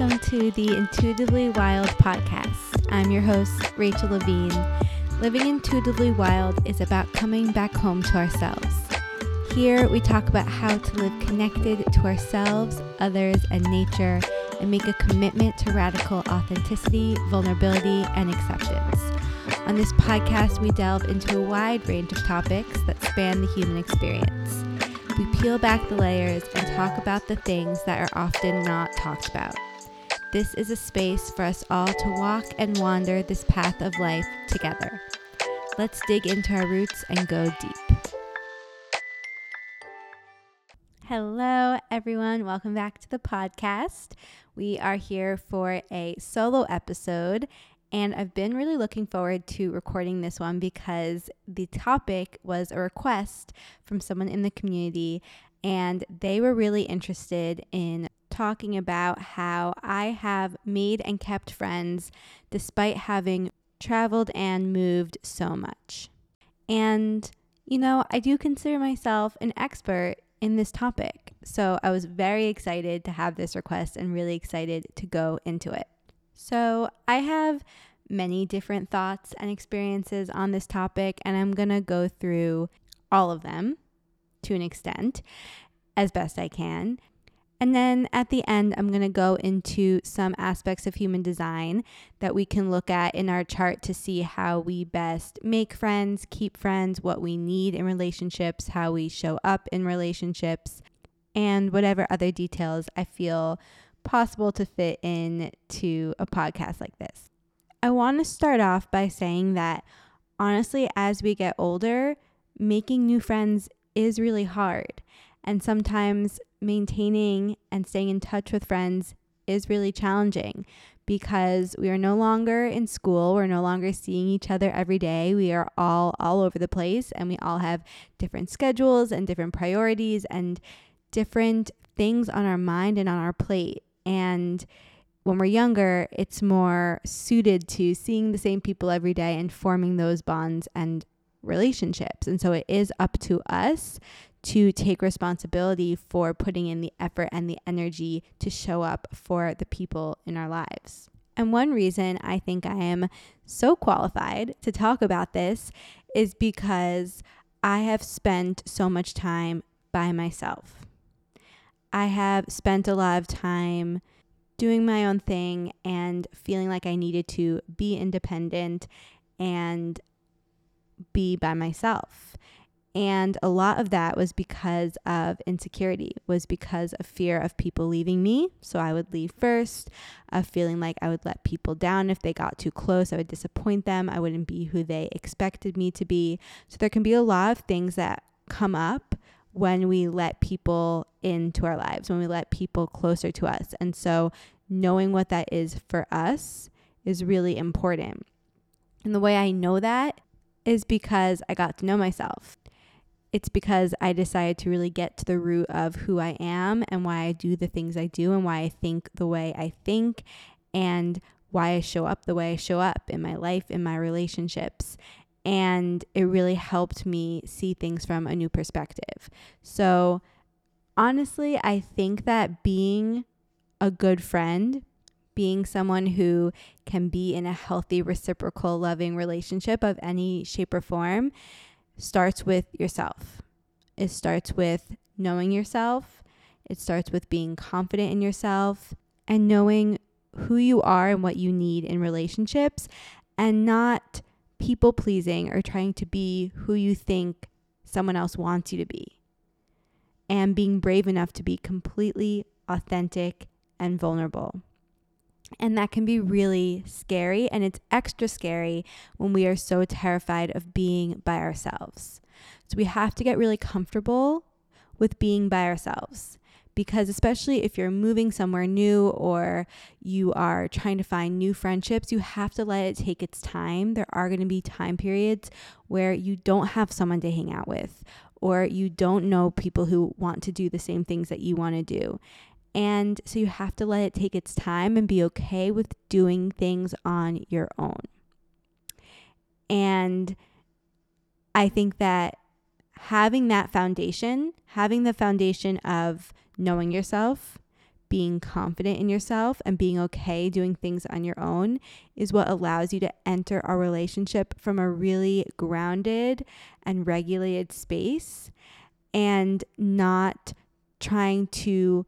welcome to the Intuitively Wild podcast. I'm your host, Rachel Levine. Living intuitively wild is about coming back home to ourselves. Here, we talk about how to live connected to ourselves, others, and nature, and make a commitment to radical authenticity, vulnerability, and acceptance. On this podcast, we delve into a wide range of topics that span the human experience. We peel back the layers and talk about the things that are often not talked about. This is a space for us all to walk and wander this path of life together. Let's dig into our roots and go deep. Hello, everyone. Welcome back to the podcast. We are here for a solo episode, and I've been really looking forward to recording this one because the topic was a request from someone in the community, and they were really interested in talking about how I have made and kept friends despite having traveled and moved so much. And, you know, I do consider myself an expert in this topic. So I was very excited to have this request and really excited to go into it. So I have many different thoughts and experiences on this topic, and I'm going to go through all of them to an extent as best I can. And then at the end, I'm going to go into some aspects of human design that we can look at in our chart to see how we best make friends, keep friends, what we need in relationships, how we show up in relationships, and whatever other details I feel possible to fit in to a podcast like this. I want to start off by saying that honestly, as we get older, making new friends is really hard. And sometimes maintaining and staying in touch with friends is really challenging because we are no longer in school. We're no longer seeing each other every day. We are all all over the place and we all have different schedules and different priorities and different things on our mind and on our plate. And when we're younger, it's more suited to seeing the same people every day and forming those bonds and relationships. And so it is up to us to take responsibility for putting in the effort and the energy to show up for the people in our lives. And one reason I think I am so qualified to talk about this is because I have spent so much time by myself. I have spent a lot of time doing my own thing and feeling like I needed to be independent and be by myself. And a lot of that was because of insecurity, was because of fear of people leaving me. So I would leave first, of feeling like I would let people down if they got too close. I would disappoint them. I wouldn't be who they expected me to be. So there can be a lot of things that come up when we let people into our lives, when we let people closer to us. And so knowing what that is for us is really important. And the way I know that is because I got to know myself it's because I decided to really get to the root of who I am and why I do the things I do and why I think the way I think and why I show up the way I show up in my life, in my relationships. And it really helped me see things from a new perspective. So, honestly, I think that being a good friend, being someone who can be in a healthy, reciprocal, loving relationship of any shape or form starts with yourself. It starts with knowing yourself. It starts with being confident in yourself and knowing who you are and what you need in relationships and not people pleasing or trying to be who you think someone else wants you to be. And being brave enough to be completely authentic and vulnerable. And that can be really scary. And it's extra scary when we are so terrified of being by ourselves. So we have to get really comfortable with being by ourselves. Because, especially if you're moving somewhere new or you are trying to find new friendships, you have to let it take its time. There are going to be time periods where you don't have someone to hang out with, or you don't know people who want to do the same things that you want to do. And so you have to let it take its time and be okay with doing things on your own. And I think that having that foundation, having the foundation of knowing yourself, being confident in yourself and being okay doing things on your own is what allows you to enter our relationship from a really grounded and regulated space and not trying to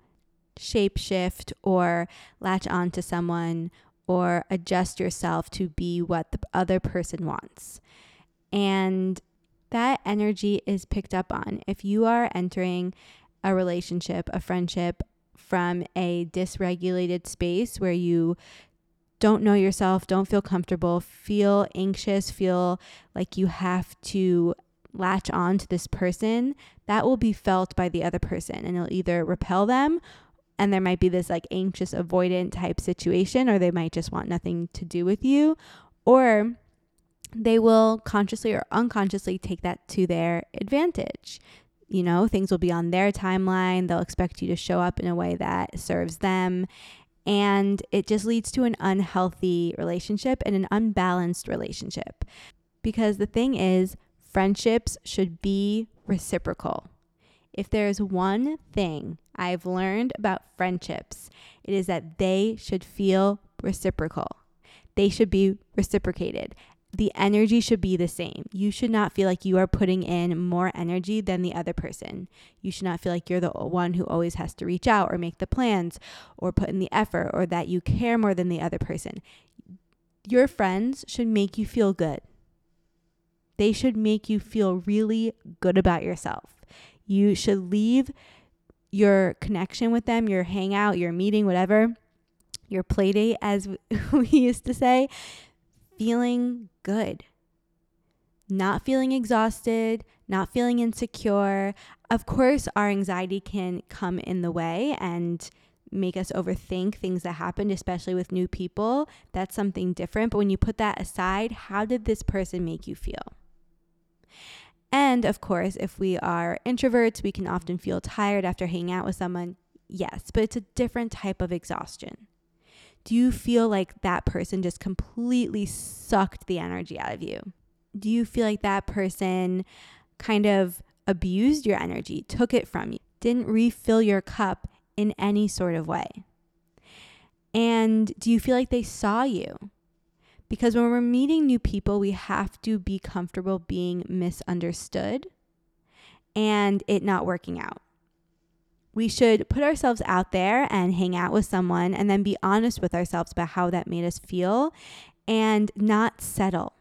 shapeshift or latch on to someone or adjust yourself to be what the other person wants. And that energy is picked up on. If you are entering a relationship, a friendship from a dysregulated space where you don't know yourself, don't feel comfortable, feel anxious, feel like you have to latch on to this person, that will be felt by the other person and it'll either repel them and there might be this like anxious avoidant type situation or they might just want nothing to do with you or they will consciously or unconsciously take that to their advantage. You know, things will be on their timeline. They'll expect you to show up in a way that serves them. And it just leads to an unhealthy relationship and an unbalanced relationship. Because the thing is, friendships should be reciprocal. If there's one thing I've learned about friendships, it is that they should feel reciprocal. They should be reciprocated the energy should be the same. You should not feel like you are putting in more energy than the other person. You should not feel like you're the one who always has to reach out or make the plans or put in the effort or that you care more than the other person. Your friends should make you feel good. They should make you feel really good about yourself. You should leave your connection with them, your hangout, your meeting, whatever, your play date, as we used to say, feeling good, not feeling exhausted, not feeling insecure. Of course, our anxiety can come in the way and make us overthink things that happened, especially with new people. That's something different. But when you put that aside, how did this person make you feel? And of course, if we are introverts, we can often feel tired after hanging out with someone. Yes, but it's a different type of exhaustion do you feel like that person just completely sucked the energy out of you? Do you feel like that person kind of abused your energy, took it from you, didn't refill your cup in any sort of way? And do you feel like they saw you? Because when we're meeting new people, we have to be comfortable being misunderstood and it not working out we should put ourselves out there and hang out with someone and then be honest with ourselves about how that made us feel and not settle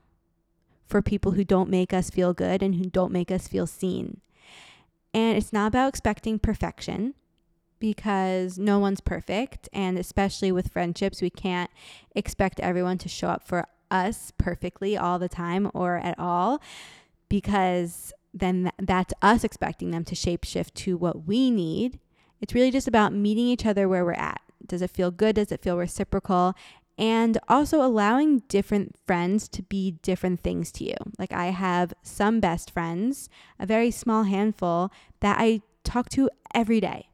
for people who don't make us feel good and who don't make us feel seen. And it's not about expecting perfection because no one's perfect. And especially with friendships, we can't expect everyone to show up for us perfectly all the time or at all because then that's us expecting them to shapeshift to what we need. It's really just about meeting each other where we're at. Does it feel good? Does it feel reciprocal? And also allowing different friends to be different things to you. Like I have some best friends, a very small handful that I talk to every day.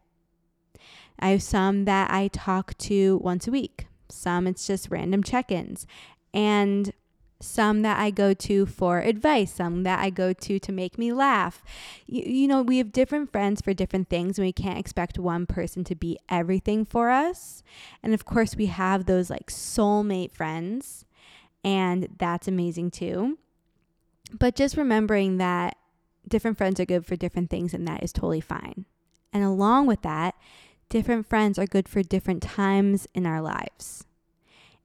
I have some that I talk to once a week. Some it's just random check ins. And some that I go to for advice, some that I go to to make me laugh. You, you, know, we have different friends for different things, and we can't expect one person to be everything for us. And of course, we have those like soulmate friends, and that's amazing too. But just remembering that different friends are good for different things, and that is totally fine. And along with that, different friends are good for different times in our lives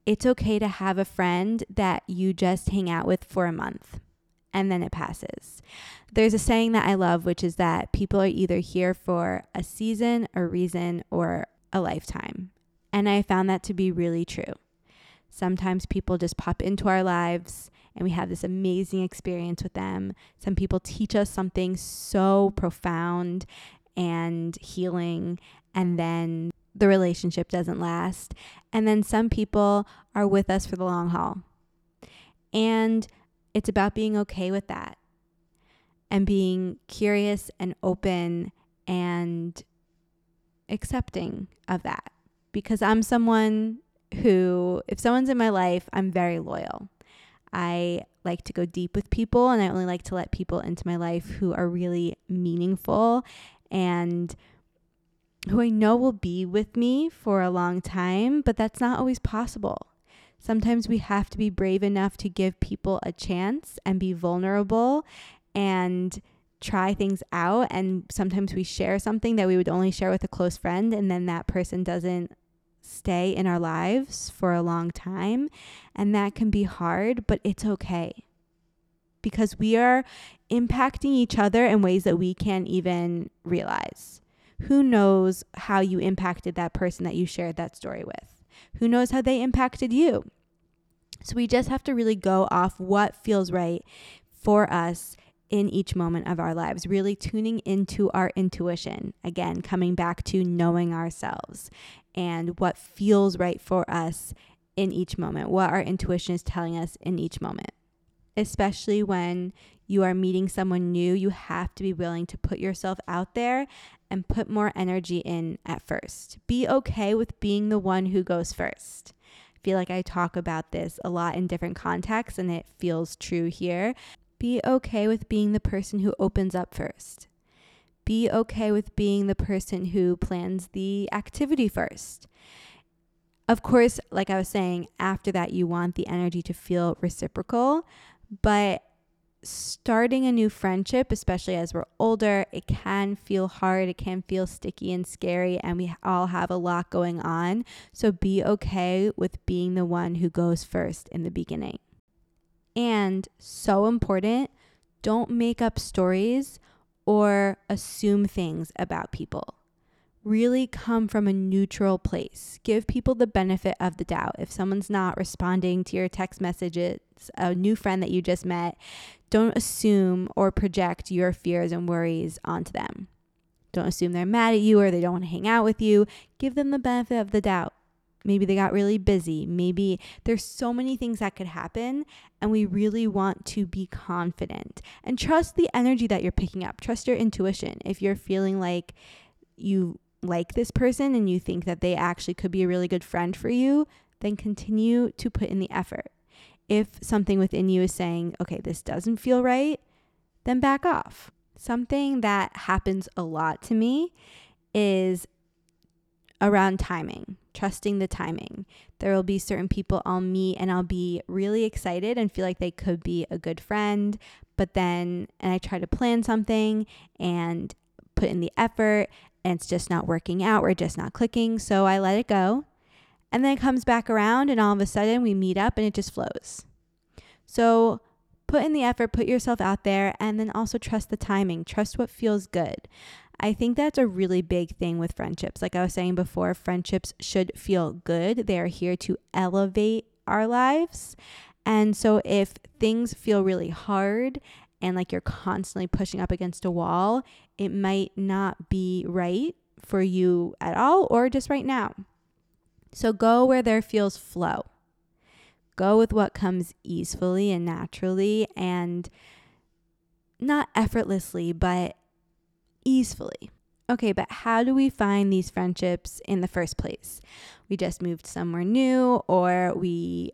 it's okay to have a friend that you just hang out with for a month and then it passes. There's a saying that I love, which is that people are either here for a season, a reason, or a lifetime. And I found that to be really true. Sometimes people just pop into our lives and we have this amazing experience with them. Some people teach us something so profound and healing, and then the relationship doesn't last. And then some people are with us for the long haul. And it's about being okay with that and being curious and open and accepting of that. Because I'm someone who, if someone's in my life, I'm very loyal. I like to go deep with people and I only like to let people into my life who are really meaningful and who I know will be with me for a long time, but that's not always possible. Sometimes we have to be brave enough to give people a chance and be vulnerable and try things out. And sometimes we share something that we would only share with a close friend, and then that person doesn't stay in our lives for a long time. And that can be hard, but it's okay because we are impacting each other in ways that we can't even realize. Who knows how you impacted that person that you shared that story with? Who knows how they impacted you? So we just have to really go off what feels right for us in each moment of our lives, really tuning into our intuition. Again, coming back to knowing ourselves and what feels right for us in each moment, what our intuition is telling us in each moment. Especially when you are meeting someone new, you have to be willing to put yourself out there and put more energy in at first. Be okay with being the one who goes first. I feel like I talk about this a lot in different contexts and it feels true here. Be okay with being the person who opens up first. Be okay with being the person who plans the activity first. Of course, like I was saying, after that, you want the energy to feel reciprocal, but starting a new friendship, especially as we're older, it can feel hard. It can feel sticky and scary, and we all have a lot going on. So be okay with being the one who goes first in the beginning. And so important, don't make up stories or assume things about people. Really come from a neutral place. Give people the benefit of the doubt. If someone's not responding to your text messages, a new friend that you just met, don't assume or project your fears and worries onto them. Don't assume they're mad at you or they don't want to hang out with you. Give them the benefit of the doubt. Maybe they got really busy. Maybe there's so many things that could happen, and we really want to be confident and trust the energy that you're picking up. Trust your intuition. If you're feeling like you like this person and you think that they actually could be a really good friend for you, then continue to put in the effort. If something within you is saying, okay, this doesn't feel right, then back off. Something that happens a lot to me is around timing, trusting the timing. There will be certain people I'll meet and I'll be really excited and feel like they could be a good friend, but then and I try to plan something and put in the effort and it's just not working out, we're just not clicking, so I let it go. And then it comes back around and all of a sudden we meet up and it just flows. So put in the effort, put yourself out there, and then also trust the timing. Trust what feels good. I think that's a really big thing with friendships. Like I was saying before, friendships should feel good. They are here to elevate our lives. And so if things feel really hard and like you're constantly pushing up against a wall, it might not be right for you at all or just right now. So go where there feels flow. Go with what comes easily and naturally and not effortlessly, but easily. Okay, but how do we find these friendships in the first place? We just moved somewhere new, or we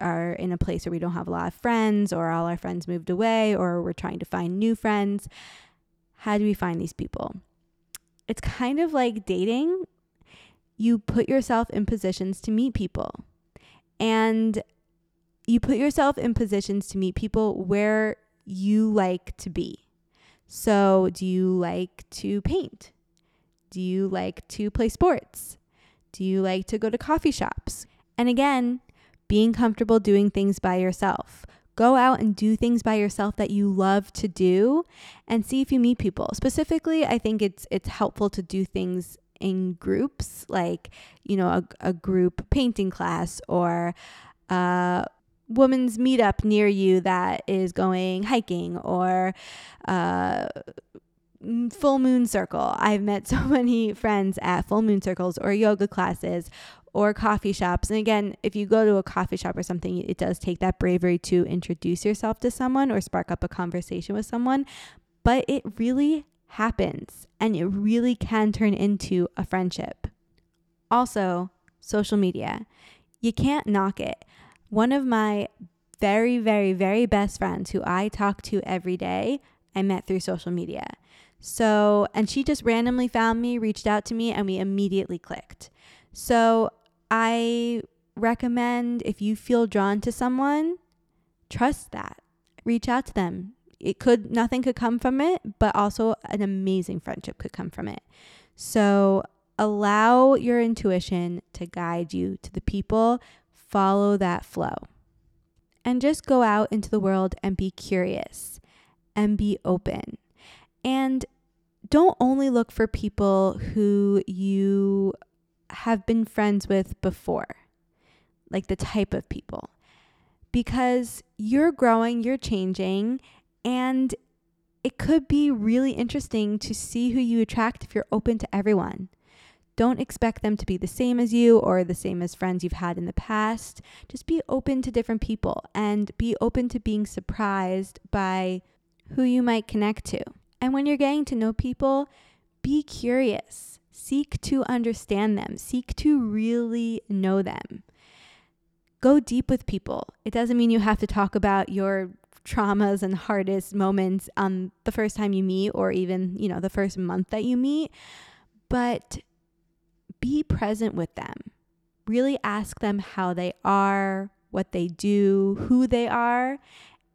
are in a place where we don't have a lot of friends, or all our friends moved away, or we're trying to find new friends. How do we find these people? It's kind of like dating. You put yourself in positions to meet people, and you put yourself in positions to meet people where you like to be. So, do you like to paint? Do you like to play sports? Do you like to go to coffee shops? And again, being comfortable doing things by yourself. Go out and do things by yourself that you love to do and see if you meet people. Specifically, I think it's it's helpful to do things in groups, like, you know, a, a group painting class or uh woman's meetup near you that is going hiking or uh, full moon circle. I've met so many friends at full moon circles or yoga classes or coffee shops. And again, if you go to a coffee shop or something, it does take that bravery to introduce yourself to someone or spark up a conversation with someone. But it really happens and it really can turn into a friendship. Also, social media. You can't knock it. One of my very, very, very best friends who I talk to every day, I met through social media. So, and she just randomly found me, reached out to me, and we immediately clicked. So, I recommend if you feel drawn to someone, trust that. Reach out to them. It could, nothing could come from it, but also an amazing friendship could come from it. So, allow your intuition to guide you to the people, follow that flow. And just go out into the world and be curious and be open. And don't only look for people who you have been friends with before, like the type of people, because you're growing, you're changing, and it could be really interesting to see who you attract if you're open to everyone. Don't expect them to be the same as you or the same as friends you've had in the past. Just be open to different people and be open to being surprised by who you might connect to. And when you're getting to know people, be curious. Seek to understand them. Seek to really know them. Go deep with people. It doesn't mean you have to talk about your traumas and hardest moments on the first time you meet or even, you know, the first month that you meet, but be present with them. Really ask them how they are, what they do, who they are,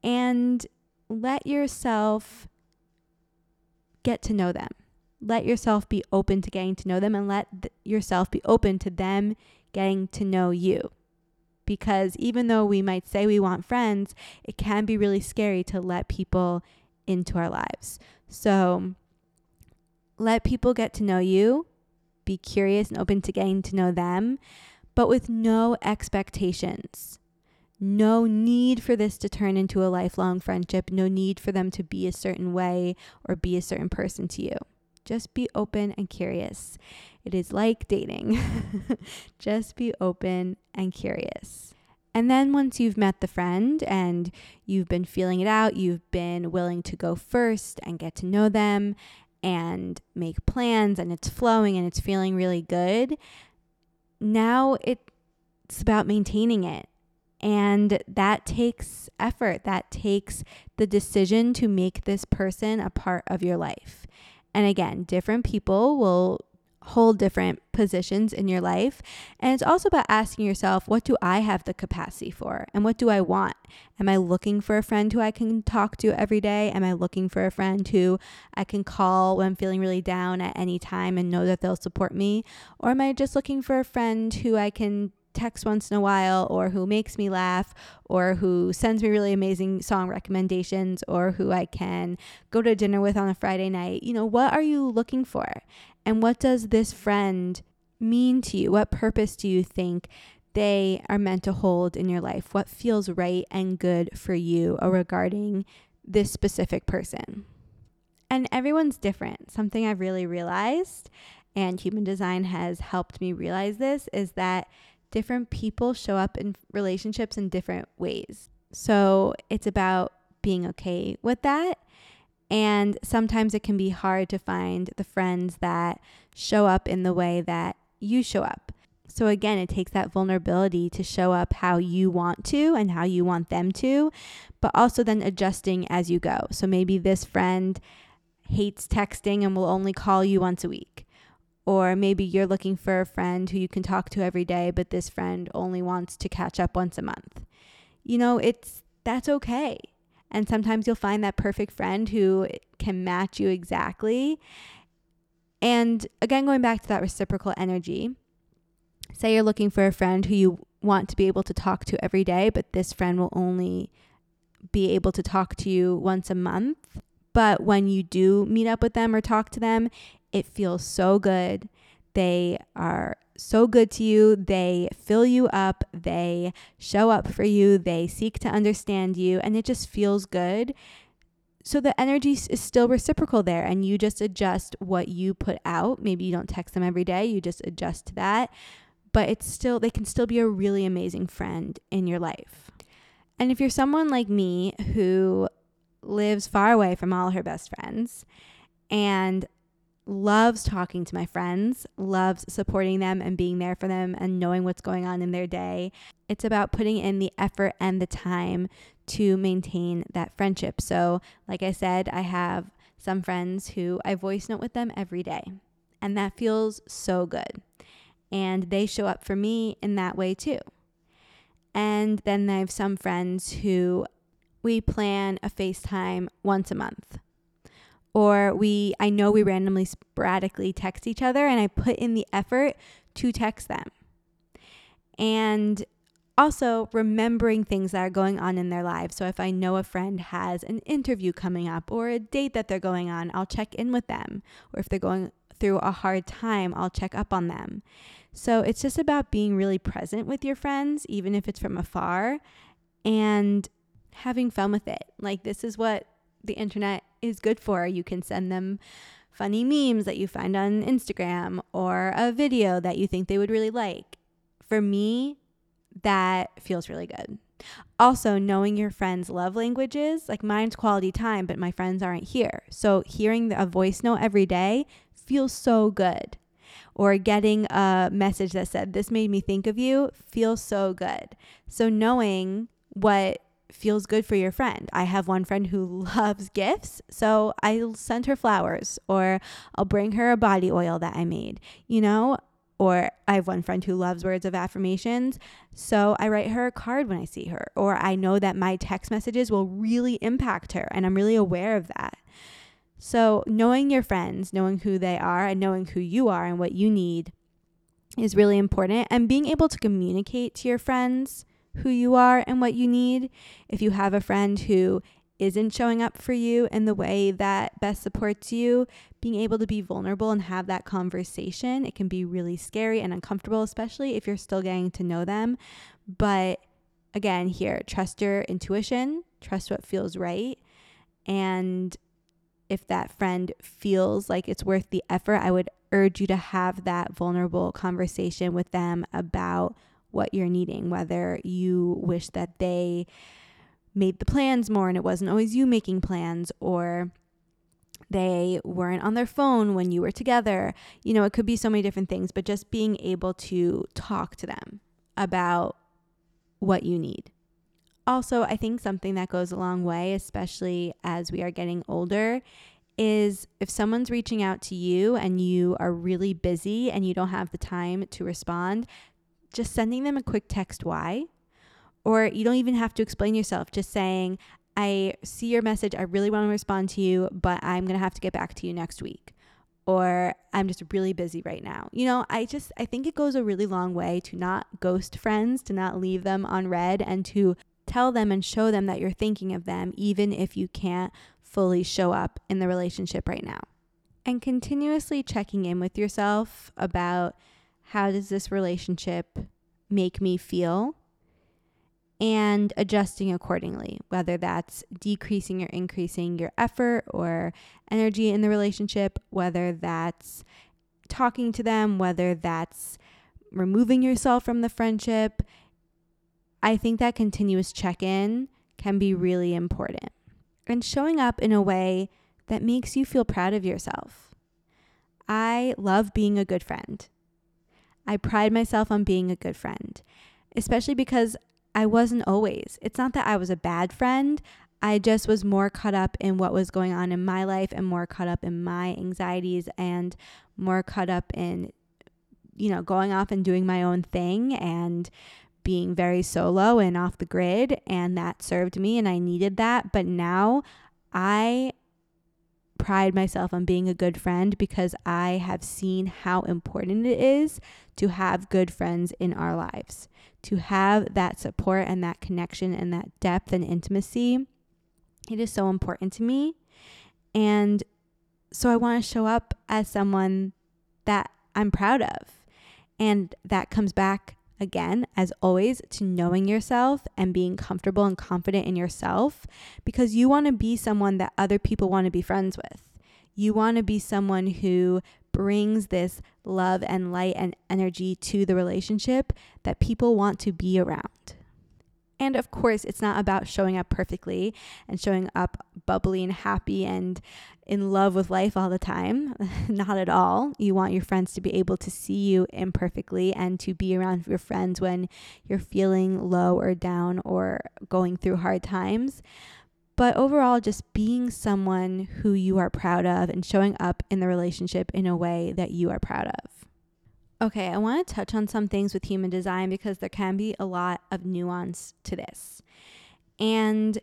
and let yourself get to know them. Let yourself be open to getting to know them and let th- yourself be open to them getting to know you. Because even though we might say we want friends, it can be really scary to let people into our lives. So let people get to know you be curious and open to getting to know them, but with no expectations. No need for this to turn into a lifelong friendship. No need for them to be a certain way or be a certain person to you. Just be open and curious. It is like dating. Just be open and curious. And then once you've met the friend and you've been feeling it out, you've been willing to go first and get to know them and make plans and it's flowing and it's feeling really good. Now it's about maintaining it. And that takes effort. That takes the decision to make this person a part of your life. And again, different people will hold different positions in your life. And it's also about asking yourself, what do I have the capacity for? And what do I want? Am I looking for a friend who I can talk to every day? Am I looking for a friend who I can call when I'm feeling really down at any time and know that they'll support me? Or am I just looking for a friend who I can text once in a while or who makes me laugh or who sends me really amazing song recommendations or who I can go to dinner with on a Friday night. You know, what are you looking for? And what does this friend mean to you? What purpose do you think they are meant to hold in your life? What feels right and good for you regarding this specific person? And everyone's different. Something I've really realized, and human design has helped me realize this, is that different people show up in relationships in different ways. So it's about being okay with that and sometimes it can be hard to find the friends that show up in the way that you show up. So, again, it takes that vulnerability to show up how you want to and how you want them to, but also then adjusting as you go. So, maybe this friend hates texting and will only call you once a week. Or maybe you're looking for a friend who you can talk to every day, but this friend only wants to catch up once a month. You know, it's that's okay. And sometimes you'll find that perfect friend who can match you exactly. And again, going back to that reciprocal energy, say you're looking for a friend who you want to be able to talk to every day, but this friend will only be able to talk to you once a month. But when you do meet up with them or talk to them, it feels so good. They are so good to you. They fill you up. They show up for you. They seek to understand you. And it just feels good. So the energy is still reciprocal there. And you just adjust what you put out. Maybe you don't text them every day, you just adjust to that. But it's still, they can still be a really amazing friend in your life. And if you're someone like me who lives far away from all her best friends and loves talking to my friends, loves supporting them and being there for them and knowing what's going on in their day. It's about putting in the effort and the time to maintain that friendship. So, like I said, I have some friends who I voice note with them every day, and that feels so good. And they show up for me in that way too. And then I have some friends who we plan a FaceTime once a month. Or we I know we randomly sporadically text each other and I put in the effort to text them. And also remembering things that are going on in their lives. So if I know a friend has an interview coming up or a date that they're going on, I'll check in with them. Or if they're going through a hard time, I'll check up on them. So it's just about being really present with your friends, even if it's from afar, and having fun with it. Like, this is what the internet is good for. You can send them funny memes that you find on Instagram or a video that you think they would really like. For me, that feels really good. Also, knowing your friends' love languages, like mine's quality time, but my friends aren't here. So, hearing a voice note every day feels so good. Or getting a message that said, This made me think of you, feels so good. So, knowing what feels good for your friend. I have one friend who loves gifts, so I'll send her flowers or I'll bring her a body oil that I made, you know? Or I have one friend who loves words of affirmations, so I write her a card when I see her. Or I know that my text messages will really impact her, and I'm really aware of that. So, knowing your friends, knowing who they are, and knowing who you are and what you need is really important. And being able to communicate to your friends who you are and what you need. If you have a friend who isn't showing up for you in the way that best supports you, being able to be vulnerable and have that conversation, it can be really scary and uncomfortable, especially if you're still getting to know them. But again, here, trust your intuition, trust what feels right. And if that friend feels like it's worth the effort, I would urge you to have that vulnerable conversation with them about what you're needing, whether you wish that they made the plans more and it wasn't always you making plans, or they weren't on their phone when you were together. You know, it could be so many different things, but just being able to talk to them about what you need. Also, I think something that goes a long way, especially as we are getting older, is if someone's reaching out to you and you are really busy and you don't have the time to respond, just sending them a quick text why. Or you don't even have to explain yourself, just saying, I see your message. I really want to respond to you, but I'm going to have to get back to you next week. Or I'm just really busy right now. You know, I just, I think it goes a really long way to not ghost friends, to not leave them on read, and to tell them and show them that you're thinking of them, even if you can't fully show up in the relationship right now. And continuously checking in with yourself about how does this relationship make me feel? And adjusting accordingly, whether that's decreasing or increasing your effort or energy in the relationship, whether that's talking to them, whether that's removing yourself from the friendship. I think that continuous check in can be really important. And showing up in a way that makes you feel proud of yourself. I love being a good friend. I pride myself on being a good friend, especially because I wasn't always. It's not that I was a bad friend. I just was more caught up in what was going on in my life and more caught up in my anxieties and more caught up in, you know, going off and doing my own thing and being very solo and off the grid. And that served me and I needed that. But now I pride myself on being a good friend because I have seen how important it is to have good friends in our lives, to have that support and that connection and that depth and intimacy. It is so important to me. And so I want to show up as someone that I'm proud of. And that comes back again, as always, to knowing yourself and being comfortable and confident in yourself because you want to be someone that other people want to be friends with. You want to be someone who brings this love and light and energy to the relationship that people want to be around. And of course, it's not about showing up perfectly and showing up bubbly and happy and in love with life all the time. not at all. You want your friends to be able to see you imperfectly and to be around your friends when you're feeling low or down or going through hard times. but overall, just being someone who you are proud of and showing up in the relationship in a way that you are proud of. Okay, I want to touch on some things with human design because there can be a lot of nuance to this. And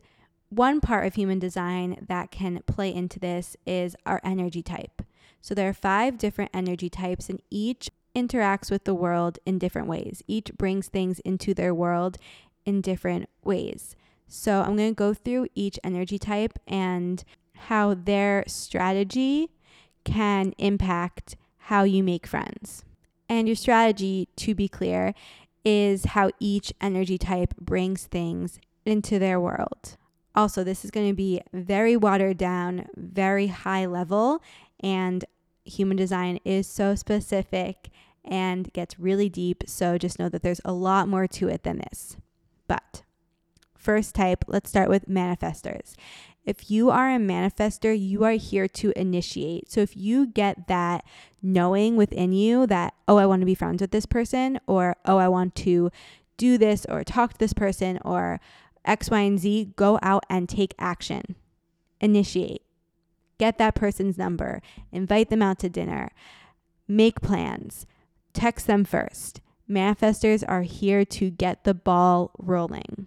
one part of human design that can play into this is our energy type. So there are five different energy types, and each interacts with the world in different ways. Each brings things into their world in different ways. So I'm going to go through each energy type and how their strategy can impact how you make friends. And your strategy, to be clear, is how each energy type brings things into their world. Also, this is going to be very watered down, very high level, and human design is so specific and gets really deep. So just know that there's a lot more to it than this. But First type, let's start with manifestors. If you are a manifestor, you are here to initiate. So if you get that knowing within you that, oh, I want to be friends with this person, or oh, I want to do this, or talk to this person, or X, Y, and Z, go out and take action. Initiate. Get that person's number, invite them out to dinner, make plans, text them first. Manifestors are here to get the ball rolling.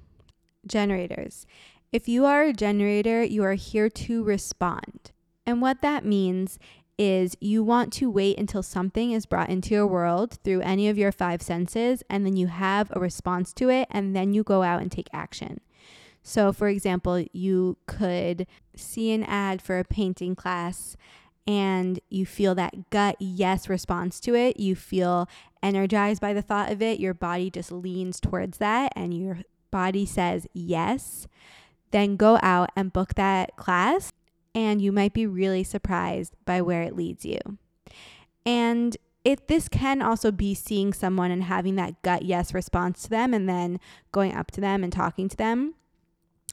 Generators. If you are a generator, you are here to respond. And what that means is you want to wait until something is brought into your world through any of your five senses, and then you have a response to it, and then you go out and take action. So, for example, you could see an ad for a painting class and you feel that gut yes response to it. You feel energized by the thought of it. Your body just leans towards that, and you're body says yes, then go out and book that class, and you might be really surprised by where it leads you. And if this can also be seeing someone and having that gut yes response to them and then going up to them and talking to them.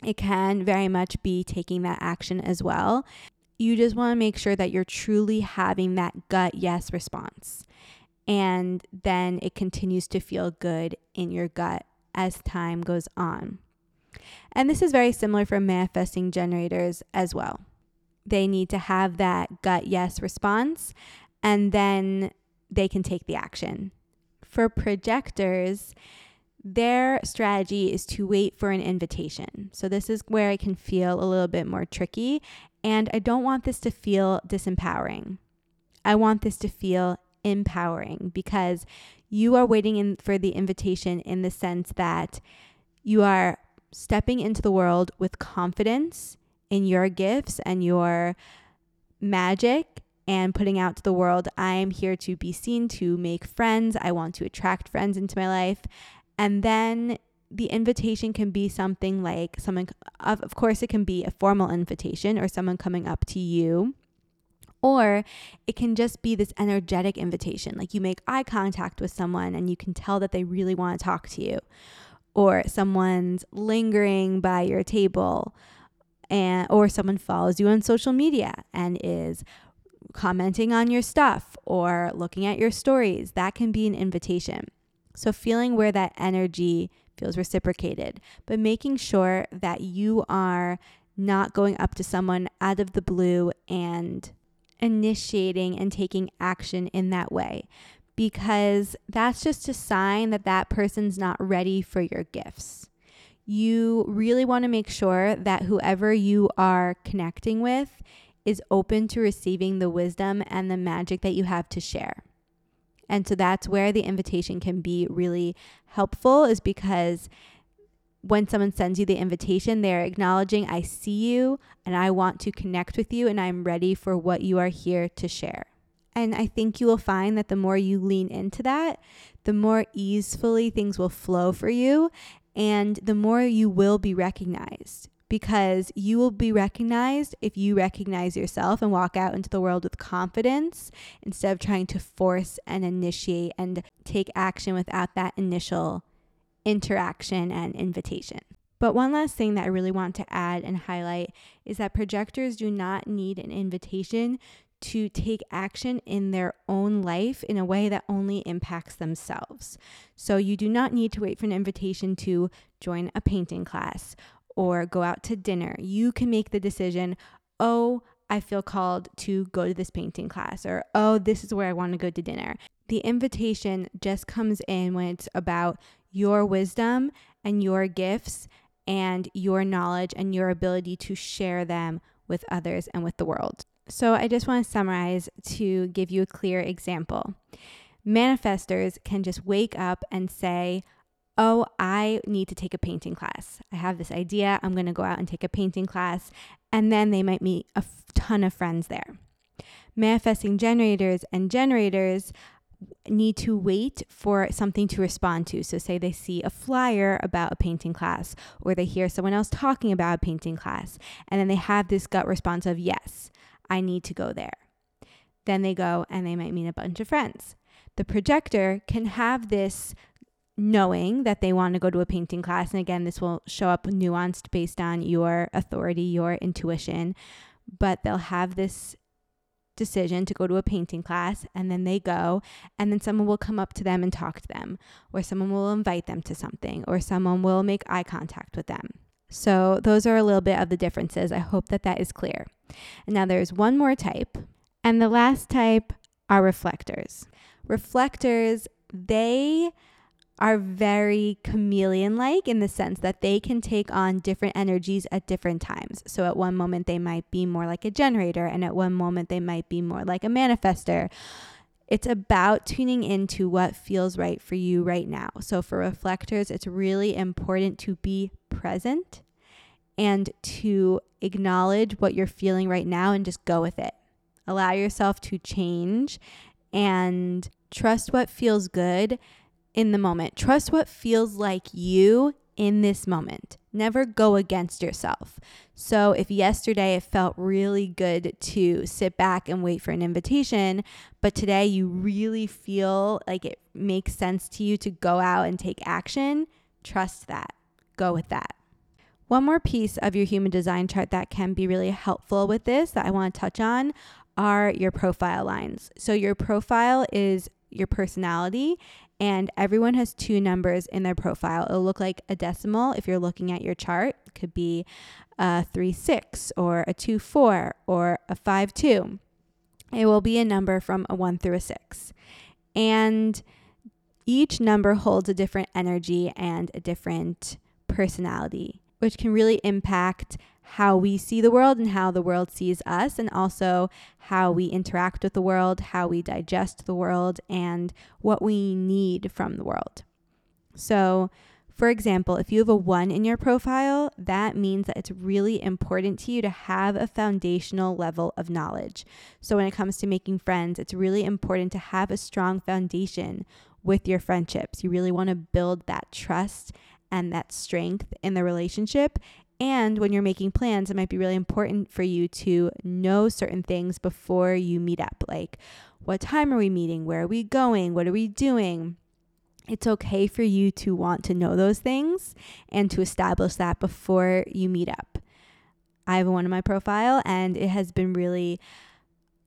It can very much be taking that action as well. You just want to make sure that you're truly having that gut yes response. And then it continues to feel good in your gut as time goes on. And this is very similar for manifesting generators as well. They need to have that gut yes response and then they can take the action. For projectors, their strategy is to wait for an invitation. So, this is where I can feel a little bit more tricky. And I don't want this to feel disempowering. I want this to feel empowering because you are waiting in for the invitation in the sense that you are stepping into the world with confidence in your gifts and your magic and putting out to the world I am here to be seen, to make friends. I want to attract friends into my life. And then the invitation can be something like someone, of course, it can be a formal invitation or someone coming up to you or it can just be this energetic invitation. Like you make eye contact with someone and you can tell that they really want to talk to you. Or someone's lingering by your table and or someone follows you on social media and is commenting on your stuff or looking at your stories. That can be an invitation. So feeling where that energy feels reciprocated, but making sure that you are not going up to someone out of the blue and initiating and taking action in that way because that's just a sign that that person's not ready for your gifts. You really want to make sure that whoever you are connecting with is open to receiving the wisdom and the magic that you have to share. And so that's where the invitation can be really helpful, is because when someone sends you the invitation, they're acknowledging, I see you and I want to connect with you and I'm ready for what you are here to share. And I think you will find that the more you lean into that, the more easily things will flow for you and the more you will be recognized because you will be recognized if you recognize yourself and walk out into the world with confidence instead of trying to force and initiate and take action without that initial interaction and invitation. But one last thing that I really want to add and highlight is that projectors do not need an invitation to take action in their own life in a way that only impacts themselves. So you do not need to wait for an invitation to join a painting class or go out to dinner. You can make the decision, oh, I feel called to go to this painting class, or oh, this is where I want to go to dinner. The invitation just comes in when it's about your wisdom and your gifts and your knowledge and your ability to share them with others and with the world. So, I just want to summarize to give you a clear example. Manifestors can just wake up and say, Oh, I need to take a painting class. I have this idea. I'm going to go out and take a painting class. And then they might meet a ton of friends there. Manifesting generators and generators need to wait for something to respond to. So, say they see a flyer about a painting class, or they hear someone else talking about a painting class, and then they have this gut response of, Yes, I need to go there. Then they go and they might meet a bunch of friends. The projector can have this knowing that they want to go to a painting class. And again, this will show up nuanced based on your authority, your intuition, but they'll have this decision to go to a painting class and then they go and then someone will come up to them and talk to them or someone will invite them to something or someone will make eye contact with them. So those are a little bit of the differences. I hope that that is clear. Now there's one more type and the last type are reflectors. Reflectors, they are very chameleon like in the sense that they can take on different energies at different times. So, at one moment, they might be more like a generator, and at one moment, they might be more like a manifestor. It's about tuning into what feels right for you right now. So, for reflectors, it's really important to be present and to acknowledge what you're feeling right now and just go with it. Allow yourself to change and trust what feels good in the moment. Trust what feels like you in this moment. Never go against yourself. So, if yesterday it felt really good to sit back and wait for an invitation, but today you really feel like it makes sense to you to go out and take action, trust that. Go with that. One more piece of your human design chart that can be really helpful with this that I want to touch on are your profile lines. So, your profile is your personality and everyone has two numbers in their profile. It'll look like a decimal if you're looking at your chart. It could be a 3 6 or a 2 4 or a 5 2. It will be a number from a 1 through a 6. And each number holds a different energy and a different personality, which can really impact how we see the world and how the world sees us, and also how we interact with the world, how we digest the world, and what we need from the world. So, for example, if you have a one in your profile, that means that it's really important to you to have a foundational level of knowledge. So, when it comes to making friends, it's really important to have a strong foundation with your friendships. You really want to build that trust and that strength in the relationship and when you're making plans, it might be really important for you to know certain things before you meet up. Like, what time are we meeting? Where are we going? What are we doing? It's okay for you to want to know those things and to establish that before you meet up. I have one in my profile, and it has been really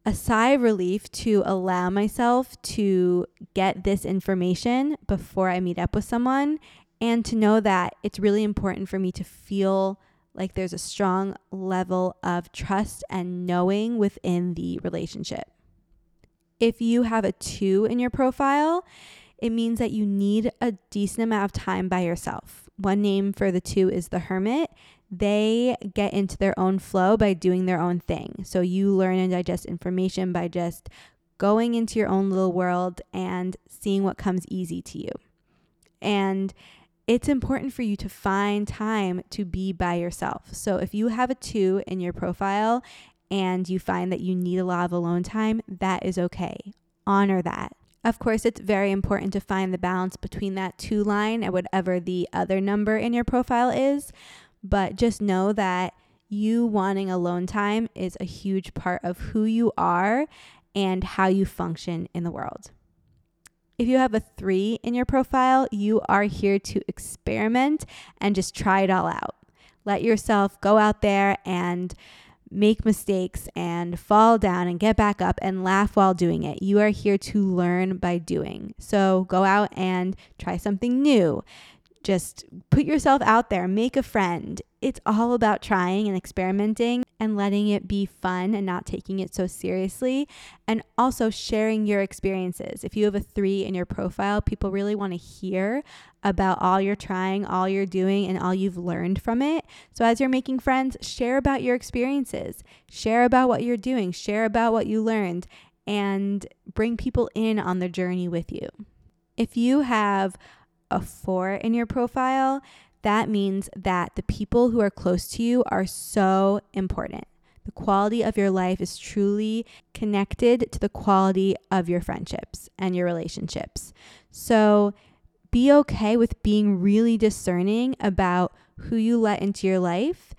a sigh of relief to allow myself to get this information before I meet up with someone and to know that it's really important for me to feel like there's a strong level of trust and knowing within the relationship. If you have a two in your profile, it means that you need a decent amount of time by yourself. One name for the two is the hermit. They get into their own flow by doing their own thing. So you learn and digest information by just going into your own little world and seeing what comes easy to you. And it's important for you to find time to be by yourself. So if you have a two in your profile and you find that you need a lot of alone time, that is okay. Honor that. Of course, it's very important to find the balance between that two line and whatever the other number in your profile is. But just know that you wanting alone time is a huge part of who you are and how you function in the world. If you have a three in your profile, you are here to experiment and just try it all out. Let yourself go out there and make mistakes and fall down and get back up and laugh while doing it. You are here to learn by doing. So go out and try something new. Just put yourself out there, make a friend. It's all about trying and experimenting and letting it be fun and not taking it so seriously. And also sharing your experiences. If you have a three in your profile, people really want to hear about all you're trying, all you're doing, and all you've learned from it. So as you're making friends, share about your experiences, share about what you're doing, share about what you learned, and bring people in on the journey with you. If you have a four in your profile, that means that the people who are close to you are so important. The quality of your life is truly connected to the quality of your friendships and your relationships. So be okay with being really discerning about who you let into your life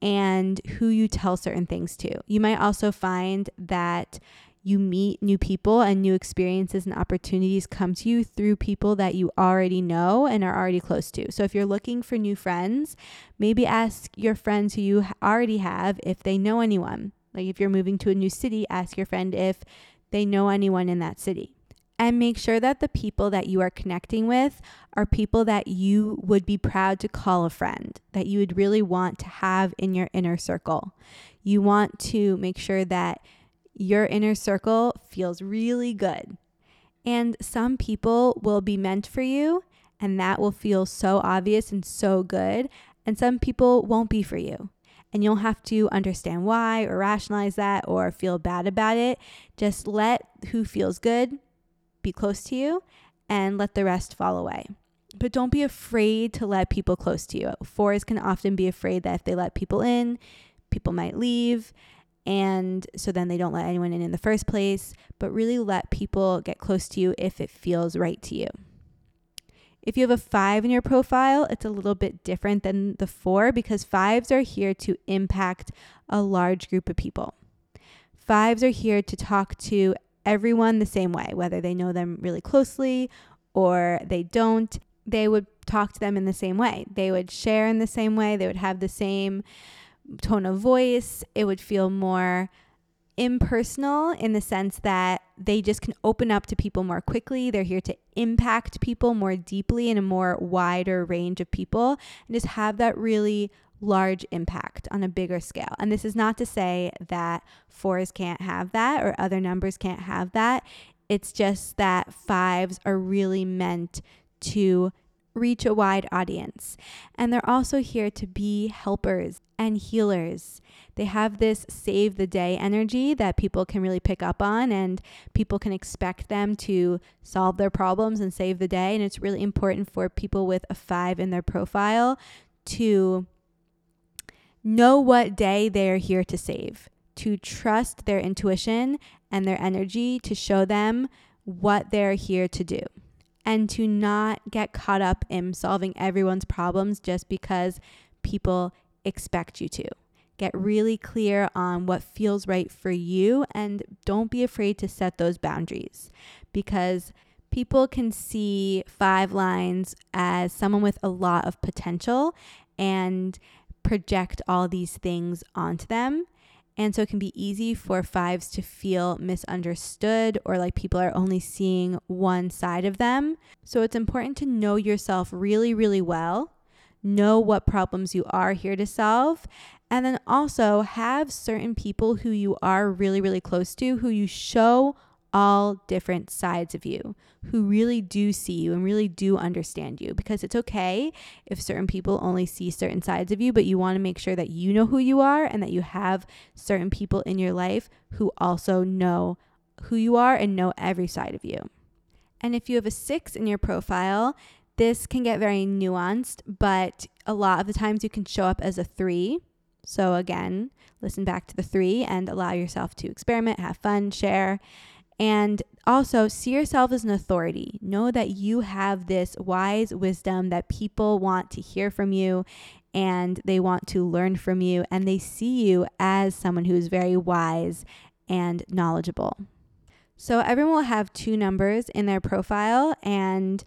and who you tell certain things to. You might also find that you meet new people and new experiences and opportunities come to you through people that you already know and are already close to. So if you're looking for new friends, maybe ask your friends who you already have if they know anyone. Like if you're moving to a new city, ask your friend if they know anyone in that city. And make sure that the people that you are connecting with are people that you would be proud to call a friend, that you would really want to have in your inner circle. You want to make sure that your inner circle feels really good. And some people will be meant for you, and that will feel so obvious and so good. And some people won't be for you. And you'll have to understand why or rationalize that or feel bad about it. Just let who feels good be close to you and let the rest fall away. But don't be afraid to let people close to you. Fours can often be afraid that if they let people in, people might leave and so then they don't let anyone in in the first place, but really let people get close to you if it feels right to you. If you have a five in your profile, it's a little bit different than the four because fives are here to impact a large group of people. Fives are here to talk to everyone the same way, whether they know them really closely or they don't. They would talk to them in the same way. They would share in the same way. They would have the same tone of voice. It would feel more impersonal in the sense that they just can open up to people more quickly. They're here to impact people more deeply in a more wider range of people and just have that really large impact on a bigger scale. And this is not to say that fours can't have that or other numbers can't have that. It's just that fives are really meant to reach a wide audience. And they're also here to be helpers and healers. They have this save the day energy that people can really pick up on, and people can expect them to solve their problems and save the day. And it's really important for people with a five in their profile to know what day they're here to save, to trust their intuition and their energy to show them what they're here to do and to not get caught up in solving everyone's problems just because people expect you to. Get really clear on what feels right for you and don't be afraid to set those boundaries because people can see five lines as someone with a lot of potential and project all these things onto them. And so it can be easy for fives to feel misunderstood or like people are only seeing one side of them. So it's important to know yourself really, really well, know what problems you are here to solve, and then also have certain people who you are really, really close to who you show all different sides of you who really do see you and really do understand you because it's okay if certain people only see certain sides of you, but you want to make sure that you know who you are and that you have certain people in your life who also know who you are and know every side of you. And if you have a six in your profile, this can get very nuanced, but a lot of the times you can show up as a three. So, again, listen back to the three and allow yourself to experiment, have fun, share. And also, see yourself as an authority. Know that you have this wise wisdom that people want to hear from you and they want to learn from you, and they see you as someone who is very wise and knowledgeable. So, everyone will have two numbers in their profile, and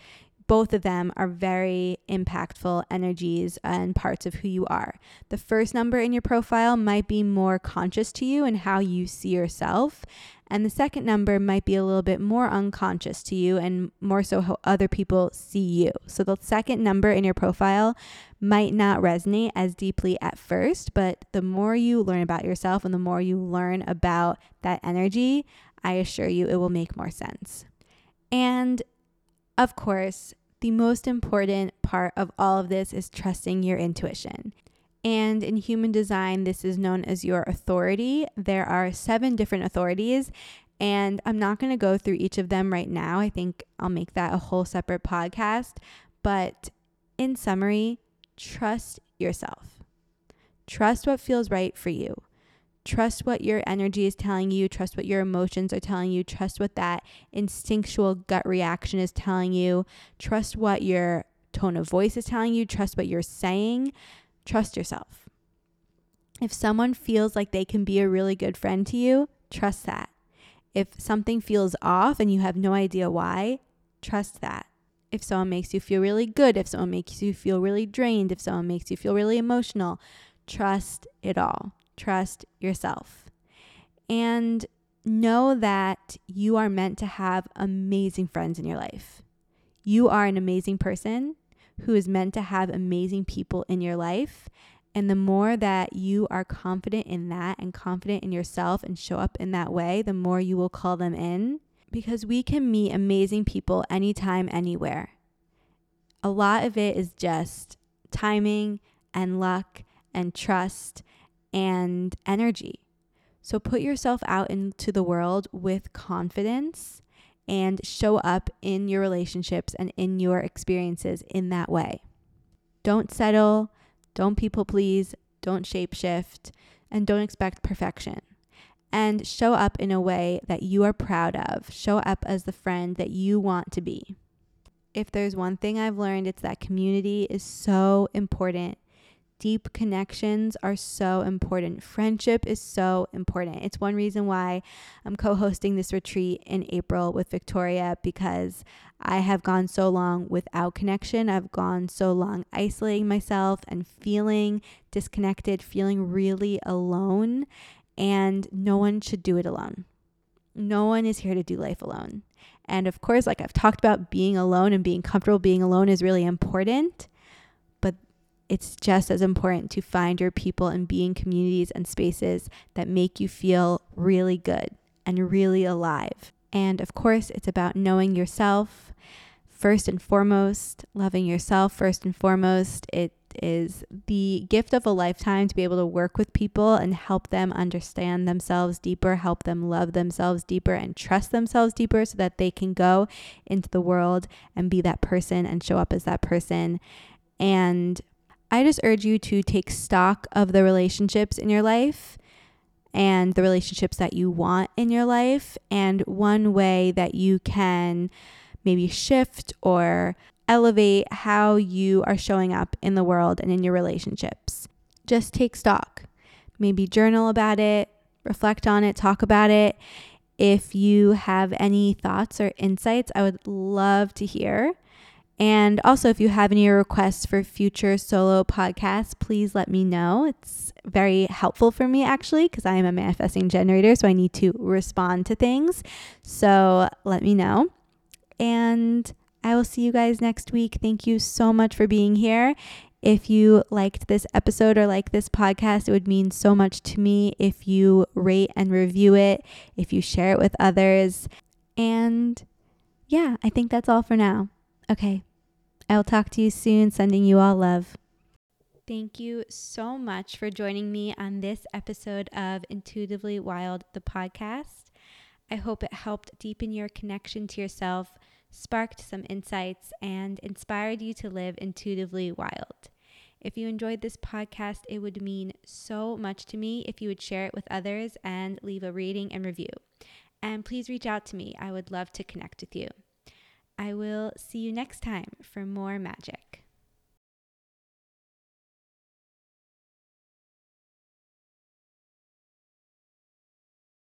both of them are very impactful energies and parts of who you are. The first number in your profile might be more conscious to you and how you see yourself. And the second number might be a little bit more unconscious to you and more so how other people see you. So the second number in your profile might not resonate as deeply at first, but the more you learn about yourself and the more you learn about that energy, I assure you it will make more sense. And of course, the most important part of all of this is trusting your intuition. And in human design, this is known as your authority. There are seven different authorities, and I'm not going to go through each of them right now. I think I'll make that a whole separate podcast. But in summary, trust yourself. Trust what feels right for you. Trust what your energy is telling you. Trust what your emotions are telling you. Trust what that instinctual gut reaction is telling you. Trust what your tone of voice is telling you. Trust what you're saying. Trust yourself. If someone feels like they can be a really good friend to you, trust that. If something feels off and you have no idea why, trust that. If someone makes you feel really good, if someone makes you feel really drained, if someone makes you feel really emotional, trust it all trust yourself. And know that you are meant to have amazing friends in your life. You are an amazing person who is meant to have amazing people in your life. And the more that you are confident in that and confident in yourself and show up in that way, the more you will call them in because we can meet amazing people anytime, anywhere. A lot of it is just timing and luck and trust and energy. So put yourself out into the world with confidence and show up in your relationships and in your experiences in that way. Don't settle, don't people please, don't shapeshift, and don't expect perfection. And show up in a way that you are proud of. Show up as the friend that you want to be. If there's one thing I've learned, it's that community is so important deep connections are so important. Friendship is so important. It's one reason why I'm co hosting this retreat in April with Victoria because I have gone so long without connection. I've gone so long isolating myself and feeling disconnected, feeling really alone. And no one should do it alone. No one is here to do life alone. And of course, like I've talked about, being alone and being comfortable being alone is really important it's just as important to find your people and be in communities and spaces that make you feel really good and really alive. And of course, it's about knowing yourself first and foremost, loving yourself first and foremost. It is the gift of a lifetime to be able to work with people and help them understand themselves deeper, help them love themselves deeper, and trust themselves deeper so that they can go into the world and be that person and show up as that person. And I just urge you to take stock of the relationships in your life and the relationships that you want in your life. And one way that you can maybe shift or elevate how you are showing up in the world and in your relationships. Just take stock. Maybe journal about it, reflect on it, talk about it. If you have any thoughts or insights, I would love to hear. And also, if you have any requests for future solo podcasts, please let me know. It's very helpful for me actually because I am a manifesting generator, so I need to respond to things. So let me know. And I will see you guys next week. Thank you so much for being here. If you liked this episode or like this podcast, it would mean so much to me if you rate and review it, if you share it with others. And yeah, I think that's all for now. Okay. I'll talk to you soon, sending you all love. Thank you so much for joining me on this episode of Intuitively Wild, the podcast. I hope it helped deepen your connection to yourself, sparked some insights, and inspired you to live intuitively wild. If you enjoyed this podcast, it would mean so much to me if you would share it with others and leave a rating and review. And please reach out to me. I would love to connect with you. I will see you next time for more magic.